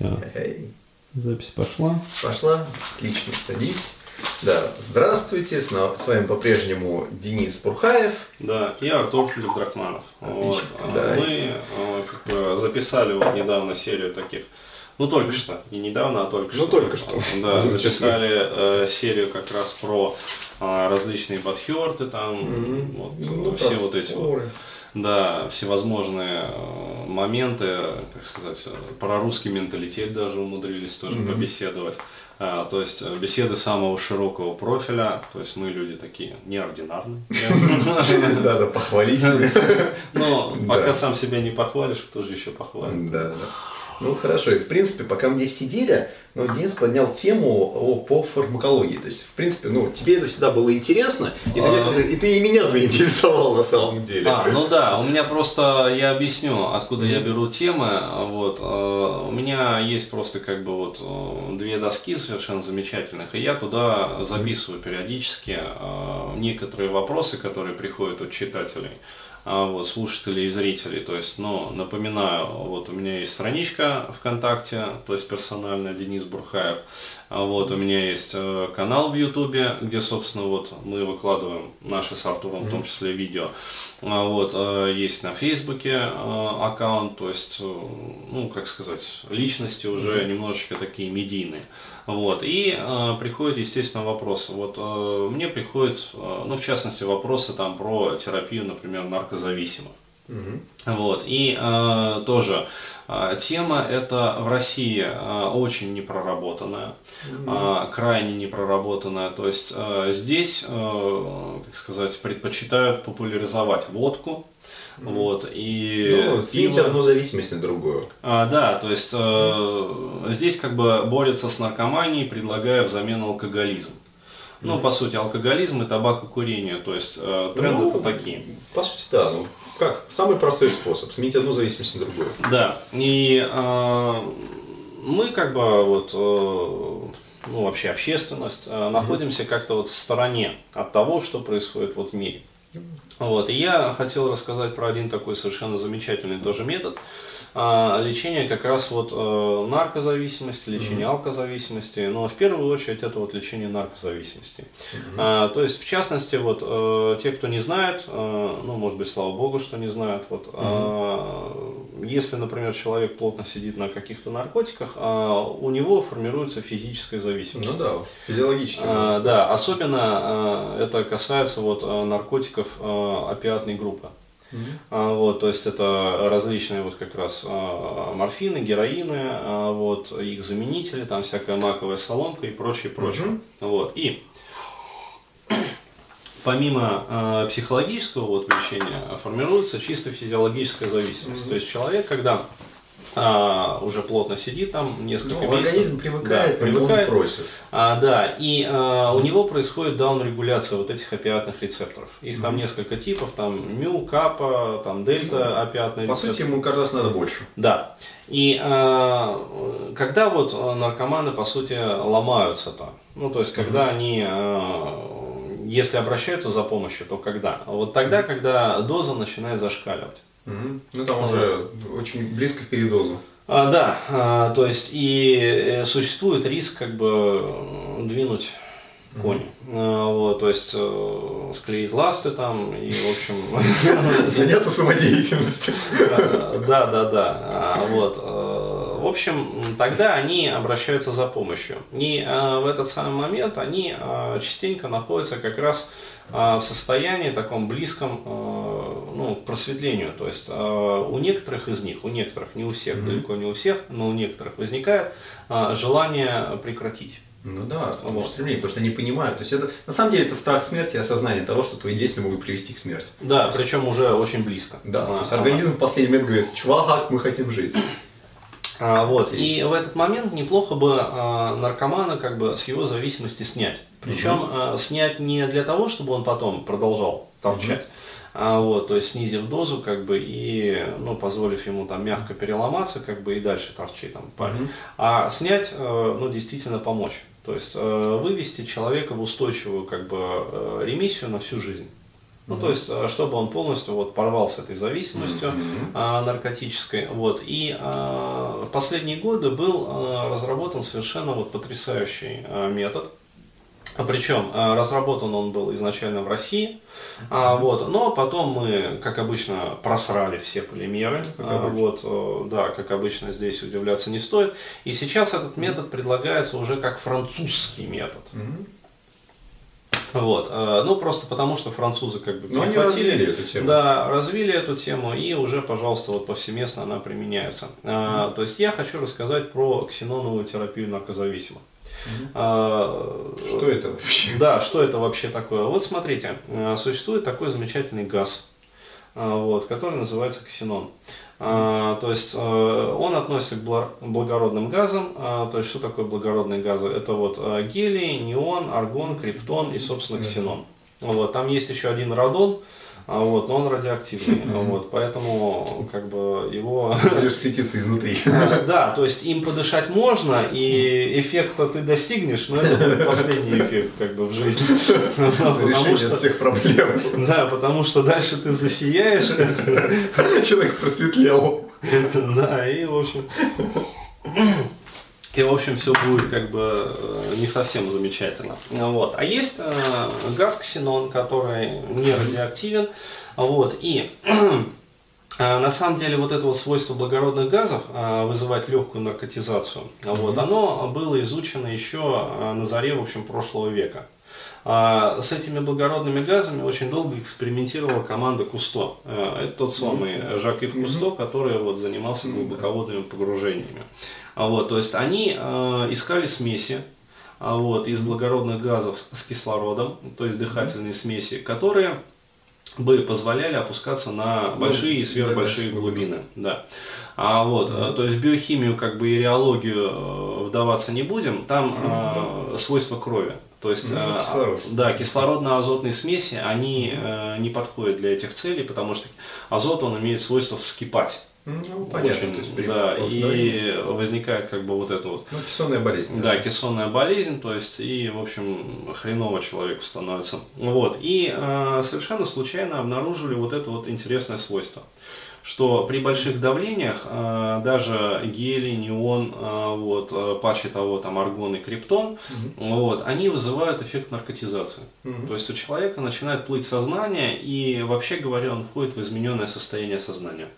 Все, Эй, запись пошла. пошла, отлично, садись. Да, здравствуйте, с, на- с вами по-прежнему Денис Пурхаев. Да, и Артур Филипп-Драхманов. Вот. а да. Мы а, как бы записали вот недавно серию таких, ну только что, не недавно, а только Ну, что. только что. Да, записали э, серию как раз про а, различные подхерты, там, Мгм. вот, Ну, э, все вот эти вот. Да, всевозможные э, моменты, как сказать, э, про русский менталитет даже умудрились тоже Мгм. побеседовать. А, то есть э, беседы самого широкого профиля, то есть мы люди такие неординарные. Да, да, похвали себя. Но Да. пока сам себя не похвалишь, кто же еще похвалит? Да, да. Ну хорошо, и в принципе, пока мы здесь сидели, ну, Денис поднял тему о, по фармакологии. То есть, в принципе, ну, тебе это всегда было интересно, и ты, А. как-то- и ты и меня заинтересовал на самом деле. А, ну да, у меня просто, я объясню, откуда я беру темы. Вот, э, у меня есть просто как бы вот э, две доски совершенно замечательных, и я туда записываю периодически э, некоторые вопросы, которые приходят от читателей. А, вот, слушателей и зрителей. То есть, ну, напоминаю, вот у меня есть страничка ВКонтакте, то есть персональная Денис Бурхаев. А вот у меня есть э, канал в Ютубе, где, собственно, вот мы выкладываем наши с Артуром, в том числе видео. А вот э, есть на Фейсбуке э, аккаунт, то есть, ну, как сказать, личности уже немножечко такие медийные. Вот. И э, приходят, естественно, вопросы. Вот э, мне приходят, э, ну, в частности, вопросы там про терапию, например, наркозависимых. Вот. И э, тоже э, тема эта в России э, очень непроработанная, э, крайне непроработанная. То есть э, здесь, э, как сказать, предпочитают популяризовать водку. Вот, и Ну, сменить пиво. одну зависимость на другую. А, да, то есть э, здесь как бы борются с наркоманией, предлагая взамен алкоголизм. Ну, по сути, алкоголизм и табакокурение, то есть э, тренды Ну, такие. По сути, да. Ну, как? Самый простой способ. Сменить одну зависимость на другую. Да, и э, мы как бы вот, э, ну вообще общественность, э, находимся как-то вот в стороне от того, что происходит вот в мире. Вот, и я хотел рассказать про один такой совершенно замечательный тоже метод. А, лечения как раз вот э, наркозависимости, лечения алкозависимости, но в первую очередь это вот лечение наркозависимости. А, то есть, в частности, вот э, те, кто не знает, э, ну, может быть, слава богу, что не знают, вот, а, если, например, человек плотно сидит на каких-то наркотиках, а, у него формируется физическая зависимость. Ну да, физиологически. А, да, особенно а, это касается вот а, наркотиков а, опиатной группы. А, вот, то есть это различные вот как раз а, морфины, героины, а, вот их заменители, там всякая маковая соломка и прочее, прочее. Мгм. Вот и помимо а, психологического вот лечения формируется чисто физиологическая зависимость. То есть человек, когда а, уже плотно сидит там несколько Ну, месяцев, организм привыкает, да, и он привыкает, просит. а, да, и а, у него происходит даунрегуляция вот этих опиатных рецепторов. Их там несколько типов, там мю, капа, там дельта опиатные По рецепторы. сути, ему каждый раз надо больше. Да. И а, когда вот наркоманы, по сути, ломаются-то, ну, то есть, когда они, а, если обращаются за помощью, то когда? Вот тогда, когда доза начинает зашкаливать. Мгм. Ну там уже очень близко к передозу. А, да, а, то есть и э, существует риск как бы э, двинуть кони. А, вот, то есть э, склеить ласты там и, в общем, Заняться самодеятельностью. да, да, да. А, Вот, э, в общем, тогда они обращаются за помощью. И э, в этот самый момент они э, частенько находятся как раз э, в состоянии таком близком ну, к просветлению. То есть у некоторых из них, у некоторых, не у всех, далеко не у всех, но у некоторых возникает желание прекратить. Ну да, потому Вот. что стремление, потому что они понимают. То есть это на самом деле это страх смерти и осознание того, что твои действия могут привести к смерти. Да, причем уже очень близко. Да, то А, есть а, организм в последний момент говорит, чувак, мы хотим жить. А, вот. И в этот момент неплохо бы а, наркомана как бы с его зависимости снять. Причем а, снять не для того, чтобы он потом продолжал торчать, а, вот, то есть снизив дозу как бы и ну, позволив ему там мягко переломаться как бы и дальше торчить там парень, а снять, э, ну действительно помочь. То есть э, вывести человека в устойчивую как бы э, ремиссию на всю жизнь. Ну, то есть, э, чтобы он полностью вот порвал с этой зависимостью Мгм. а, наркотической. Вот. И а, последние годы был а, разработан совершенно вот потрясающий а, метод. А Причем а, разработан он был изначально в России, а, вот, но потом мы, как обычно, просрали все полимеры. Как А, вот, э, да, как обычно, здесь удивляться не стоит. И сейчас этот метод предлагается уже как французский метод. Мгм. Вот, э, ну просто потому, что французы как бы Ну, они развили эту тему. Да, развили эту тему и уже, пожалуйста, вот повсеместно она применяется. А, То есть я хочу рассказать про ксеноновую терапию наркозависимых. А, Что это вообще? Да, что это вообще такое? Вот смотрите, существует такой замечательный газ, вот, который называется ксенон. А, То есть э, он относится к бла- благородным газам. А, То есть что такое благородные газы? Это вот э, гелий, неон, аргон, криптон и, собственно, ксенон. Вот, там есть еще один радон, а, вот, но он радиоактивный, вот, поэтому как бы его Будешь светиться изнутри. а, Да, то есть им подышать можно, и эффекта ты достигнешь, но это будет последний эффект как бы в жизни. Решение что, всех проблем. да, потому что дальше ты засияешь, Человек просветлел. да, и в общем, и в общем все будет как бы э, не совсем замечательно. Вот. А есть э, газ ксенон, который не радиоактивен, вот, и А, На самом деле вот это вот свойство благородных газов а, вызывать легкую наркотизацию, вот, оно было изучено еще на заре, в общем, прошлого века. А, С этими благородными газами очень долго экспериментировала команда Кусто. Это тот самый Жак-Ив Кусто, который вот занимался глубоководными погружениями. А, Вот, то есть они а, искали смеси, а, вот, из благородных газов с кислородом, то есть дыхательные смеси, которые бы позволяли опускаться на большие и сверхбольшие да, да, глубины. Да. А вот, э, то есть биохимию, как бы и реологию э, вдаваться не будем, там э, свойства крови. То есть, Ну, э, кислород. да, кислородно-азотные смеси, они э, не подходят для этих целей, потому что азот, он имеет свойство вскипать. Ну, понятно. Очень, то есть да, и возникает как бы вот это вот Ну, кессонная болезнь. да, кессонная болезнь, то есть, и, в общем, хреново человеку становится. Вот, и э, совершенно случайно обнаружили вот это вот интересное свойство, что при больших давлениях э, даже гелий, неон, э, вот, э, паче того, там, аргон и криптон, вот, они вызывают эффект наркотизации. Мгм. То есть у человека начинает плыть сознание, и, вообще говоря, он входит в измененное состояние сознания.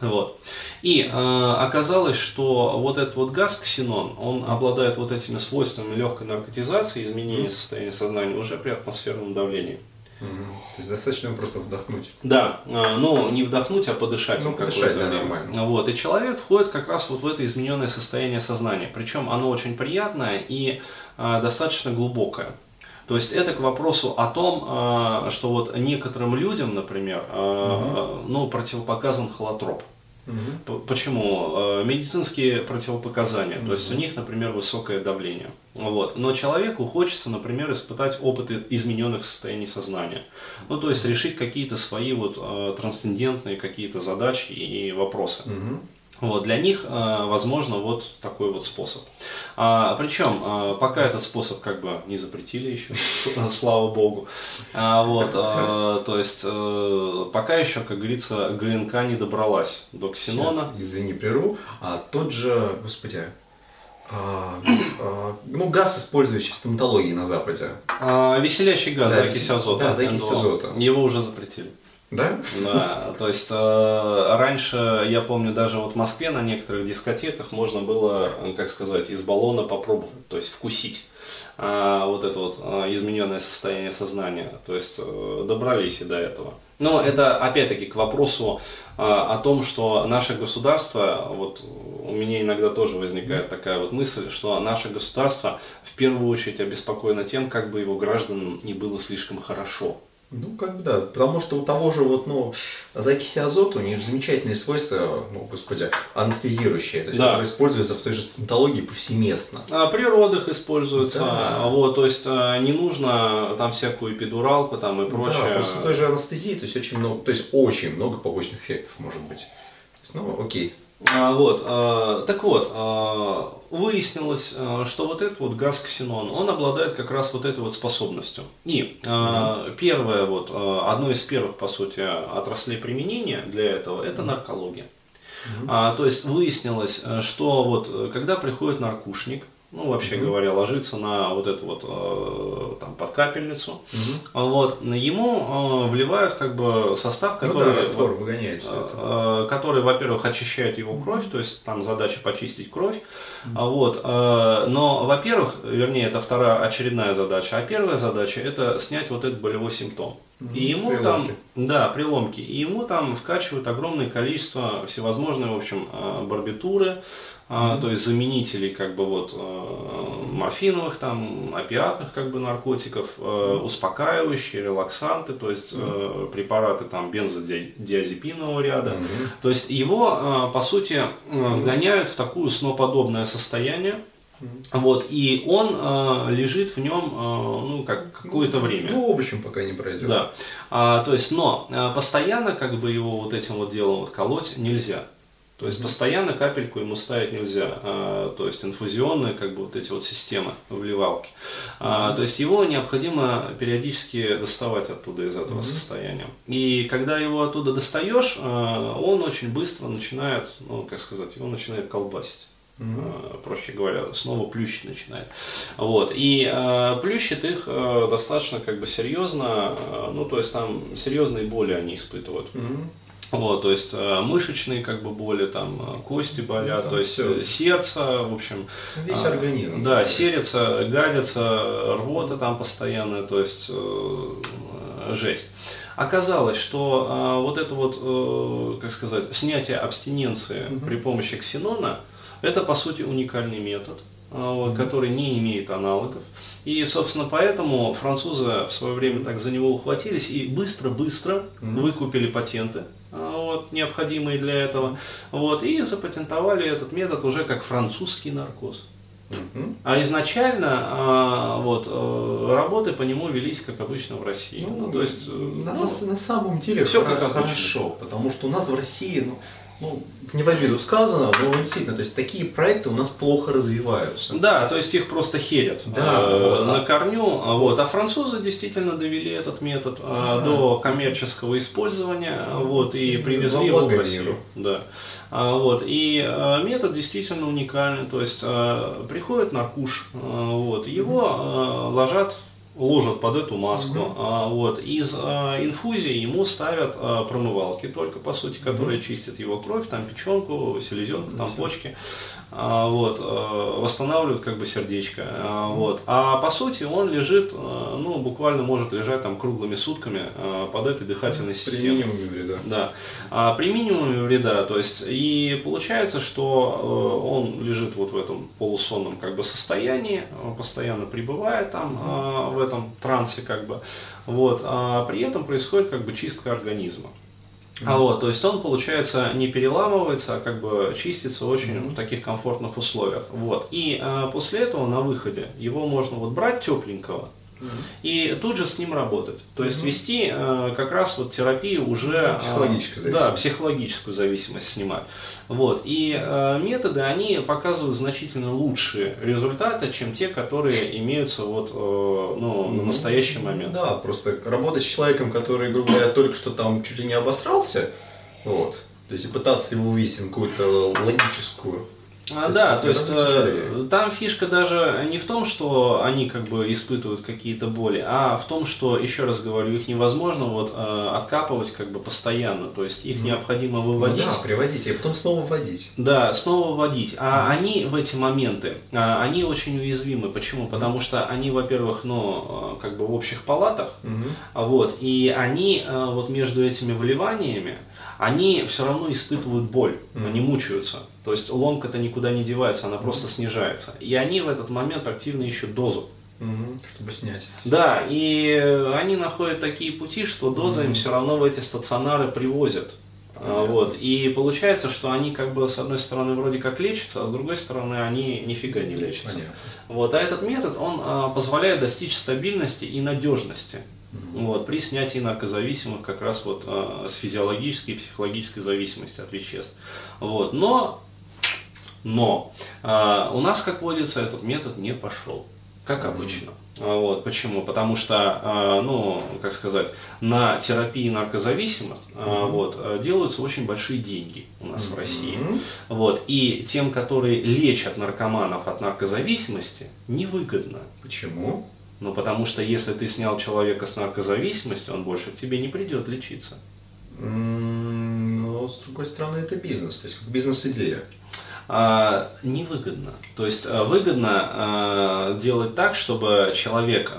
Вот. И э, оказалось, что вот этот вот газ ксенон, он обладает вот этими свойствами легкой наркотизации, изменения состояния сознания уже при атмосферном давлении. Мгм. То есть достаточно просто вдохнуть. Да, э, ну не вдохнуть, а подышать. Ну, подышать, да, нормально. Вот, и человек входит как раз вот в это измененное состояние сознания. Причем оно очень приятное и э, достаточно глубокое. То есть это к вопросу о том, э, что вот некоторым людям, например, э, ну, противопоказан холотроп. П- Почему? Э, Медицинские противопоказания, то есть у них, например, высокое давление. Вот. Но человеку хочется, например, испытать опыт измененных состояний сознания. Ну, то есть решить какие-то свои вот трансцендентные какие-то задачи и вопросы. Мгм. Вот, для них, э, возможно, вот такой вот способ. А, причем, э, пока этот способ как бы не запретили еще, слава богу. А, вот, э, то есть, э, пока еще, как говорится, ГНК не добралась до ксенона. Сейчас, извини, прерву. А тот же, господи, а, а, ну, газ, использующий в стоматологии на Западе. А, веселящий газ, Да, закись азота. да, N2O. азота. Его уже запретили. Да? Да, то есть э, раньше, я помню, даже вот в Москве на некоторых дискотеках можно было, э, как сказать, из баллона попробовать, то есть вкусить а, вот это вот а, измененное состояние сознания, то есть э, добрались и до этого. Но это опять-таки к вопросу а, о том, что наше государство, вот у меня иногда тоже возникает такая вот мысль, что наше государство в первую очередь обеспокоено тем, как бы его гражданам не было слишком хорошо. Ну, как бы да, потому что у того же вот, ну, закиси азота, у них же замечательные свойства, ну, господи, анестезирующие, то есть, Да. которые используются в той же стоматологии повсеместно. А, При родах используется, Да. вот, то есть а, не нужно там всякую эпидуралку там и прочее. Да, после той же анестезии, то есть очень много, то есть очень много побочных эффектов может быть. То есть, ну, окей. А, вот, а, так вот, а, выяснилось, что вот этот вот газ ксенон, он обладает как раз вот этой вот способностью. И первое вот, одно из первых, по сути, отраслей применения для этого, это наркология. А, то есть выяснилось, э, что вот э, когда приходит наркушник, ну, вообще mm говоря, ложится на вот эту вот э, там под капельницу, mm вот, ему э, вливают как бы состав, который, ну, да, раствор вот, выгоняет это. Э, который, во-первых, очищает его кровь, то есть там задача почистить кровь, mm вот, э, но, во-первых, вернее, это вторая очередная задача, а первая задача это снять вот этот болевой симптом. И ему приломки. там, да, приломки, и ему там вкачивают огромное количество всевозможные, в общем, э, барбитуры, а, то есть заменителей как бы вот э, морфиновых там опиатных как бы наркотиков, э, успокаивающие, релаксанты, то есть э, препараты там бензодиазепинового ряда. То есть его по сути вгоняют в такую сноподобное состояние. Вот, и он э, лежит в нем, э, ну, как какое-то время. Ну, общем, пока не пройдет. Да. А, то есть, но э, постоянно, как бы, его вот этим вот делом вот колоть нельзя. То есть постоянно капельку ему ставить нельзя, а, то есть инфузионные как бы вот эти вот системы вливалки. А, то есть его необходимо периодически доставать оттуда из этого mm-hmm. состояния. И когда его оттуда достаешь, а, он очень быстро начинает, ну как сказать, его начинает колбасить. Mm-hmm. проще говоря, снова плющить начинает. Вот. И э, плющит их э, достаточно как бы серьезно, э, ну то есть там серьезные боли они испытывают. Mm-hmm. Вот, то есть э, мышечные как бы боли, там э, кости болят, ну, то есть все. Э, сердце, в общем. Весь организм. Да, сердце, гадится, рвота там постоянная, то есть э, жесть. Оказалось, что э, вот это вот, э, как сказать, снятие абстиненции угу. при помощи ксенона, это по сути уникальный метод, э, вот, который не имеет аналогов. И, собственно, поэтому французы в свое время так за него ухватились и быстро-быстро выкупили патенты а, вот, необходимые для этого, вот, и запатентовали этот метод уже как французский наркоз. А изначально а, вот, э, работы по нему велись, как обычно, в России. Ну, ну, то есть, на, ну, на, на самом деле все как хорошо, обычно. потому что у нас в России ну, ну, не в обиду сказано, но действительно, то есть такие проекты у нас плохо развиваются. Да, то есть их просто херят да, э, вот, на а... корню. Вот. А французы действительно довели этот метод э, да. до коммерческого использования вот, и, и привезли его в Россию. Да. А, вот, и э, метод действительно уникальный, то есть э, приходит наркуш, э, вот, его э, ложат ложат под эту маску. Угу. А, вот, из а, инфузии ему ставят а, промывалки только, по сути, которые угу. чистят его кровь, там печенку, селезенку, там почки. А, вот, а, восстанавливают как бы сердечко. А, вот. а по сути он лежит, а, ну, буквально может лежать там круглыми сутками а, под этой дыхательной системой. При минимуме вреда. Да. А, при минимуме вреда, то есть, и получается, что а, он лежит вот в этом полусонном как бы состоянии, постоянно пребывает там а, в этом трансе как бы, вот, а при этом происходит как бы чистка организма. А вот, то есть он, получается, не переламывается, а как бы чистится очень mm-hmm. в таких комфортных условиях. Вот. И а, после этого на выходе его можно вот брать тепленького, и тут же с ним работать. То есть вести э, как раз вот терапию уже... Психологическую зависимость. Да, психологическую зависимость снимать. Вот. И э, методы, они показывают значительно лучшие результаты, чем те, которые имеются вот, э, ну, на настоящий момент. Да, просто работать с человеком, который, грубо говоря, только что там чуть ли не обосрался, вот, то есть пытаться его увидеть какую-то логическую а, да, то есть э, там фишка даже не в том, что они как бы испытывают какие-то боли, а в том, что, еще раз говорю, их невозможно вот э, откапывать как бы постоянно, то есть их необходимо выводить. Ну, да, приводить, и потом снова вводить. Да, снова вводить. А mm они в эти моменты, а, они очень уязвимы. Почему? Потому что они, во-первых, ну, э, как бы в общих палатах, mm вот, и они э, вот между этими вливаниями, они все равно испытывают боль, mm они мучаются. То есть ломка-то никуда не девается, она просто снижается. И они в этот момент активно ищут дозу. Чтобы снять. Да, и они находят такие пути, что доза угу. им все равно в эти стационары привозят. Понятно. Вот. И получается, что они как бы с одной стороны вроде как лечатся, а с другой стороны они нифига не лечатся. Понятно. Вот. А этот метод, он а, позволяет достичь стабильности и надежности. Вот, при снятии наркозависимых как раз вот э, с физиологической и психологической зависимости от веществ. Вот, но но э, у нас, как водится, этот метод не пошел, как обычно. Mm-hmm. Вот, почему? Потому что, э, ну, как сказать, на терапии наркозависимых mm-hmm. вот, делаются очень большие деньги у нас mm-hmm. в России. Вот, и тем, которые лечат наркоманов от наркозависимости, невыгодно. Почему? Ну, потому что если ты снял человека с наркозависимости, он больше к тебе не придет лечиться. Но, с другой стороны, это бизнес, то есть как бизнес-идея. А, невыгодно. То есть а, выгодно а, делать так, чтобы человек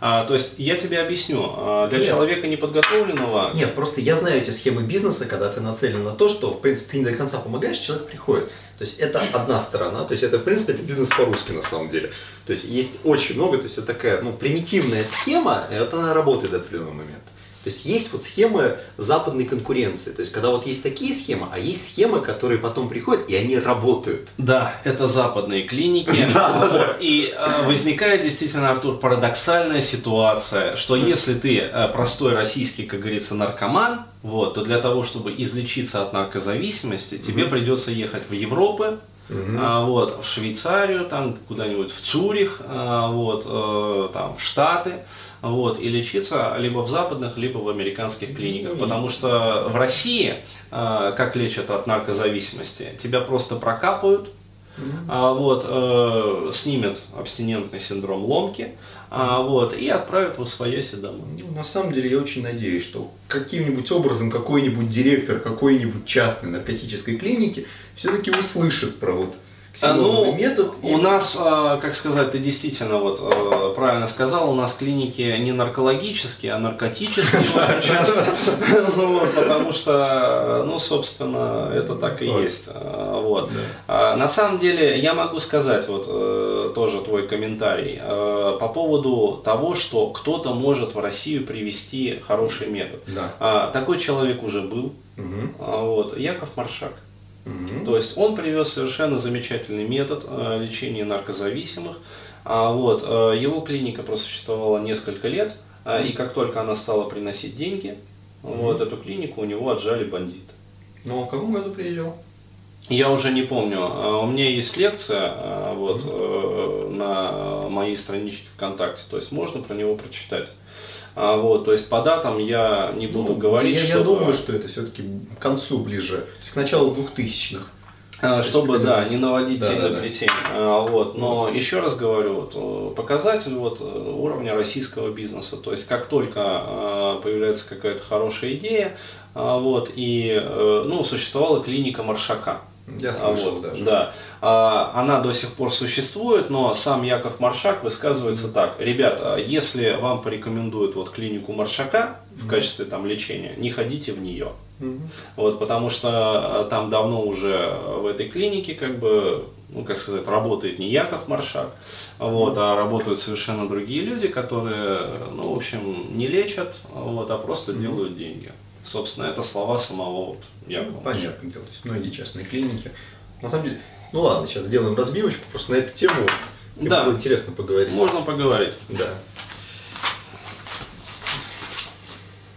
очистился. то есть я тебе объясню, для Нет. человека неподготовленного... Нет, просто я знаю эти схемы бизнеса, когда ты нацелен на то, что в принципе ты не до конца помогаешь, человек приходит. То есть это одна сторона, то есть это в принципе это бизнес по-русски на самом деле. То есть есть очень много, то есть это такая ну, примитивная схема, и вот она работает до определенного момента. То есть есть вот схемы западной конкуренции. То есть когда вот есть такие схемы, а есть схемы, которые потом приходят, и они работают. Да, это западные клиники. И э, возникает действительно, Артур, парадоксальная ситуация, что если ты э, простой российский, как говорится, наркоман, вот, то для того, чтобы излечиться от наркозависимости, тебе придется ехать в Европу, Угу. А, вот, в Швейцарию, там куда-нибудь в Цюрих, а, вот, э, там, в Штаты, вот, и лечиться либо в западных, либо в американских клиниках. Потому что в России, э, как лечат от наркозависимости, тебя просто прокапают, а, вот, э, снимет абстинентный синдром ломки, а, вот, и отправят в освояси домой. Ну, на самом деле я очень надеюсь, что каким-нибудь образом какой-нибудь директор какой-нибудь частной наркотической клиники все-таки услышит про вот а, ну, метод. И... У нас, а, как сказать, ты действительно вот а, правильно сказал, у нас клиники не наркологические, а наркотические очень часто, ну потому что, ну, собственно, это так и есть. Вот. На самом деле, я могу сказать, вот э, тоже твой комментарий, по поводу того, что кто-то может в Россию привести хороший метод. Такой человек уже был, вот, Яков Маршак. Угу. То есть он привез совершенно замечательный метод э, лечения наркозависимых. А вот, э, его клиника просуществовала несколько лет, э, и как только она стала приносить деньги, угу. вот эту клинику у него отжали бандиты. Ну, а в каком году приезжал? Я уже не помню. Э, у меня есть лекция э, вот, э, на моей страничке ВКонтакте, то есть можно про него прочитать. А, вот, то есть по датам я не буду ну, говорить. Я, я думаю, что это все-таки к концу ближе, к началу 2000-х. А, чтобы, да, не наводить да, сильно да, плетень. Да. Вот. Но еще раз говорю, вот, э, показатель вот, э, уровня российского бизнеса. То есть как только появляется какая-то хорошая идея, вот, и ну, существовала клиника Маршака. Я слышал вот, даже. Да. А, она до сих пор существует, но сам Яков Маршак высказывается так. Ребята, если вам порекомендуют вот клинику Маршака в качестве там лечения, не ходите в нее. Вот, потому что а, там давно уже в этой клинике как бы, ну как сказать, работает не Яков Маршак, вот, а работают совершенно другие люди, которые, ну, в общем, не лечат, вот, а просто делают деньги. Собственно, это слова самого вот Якова. Ну, понятное дело, то есть многие частные клиники. На самом деле, ну ладно, сейчас сделаем разбивочку просто на эту тему. Да. было интересно поговорить. Можно поговорить. Да.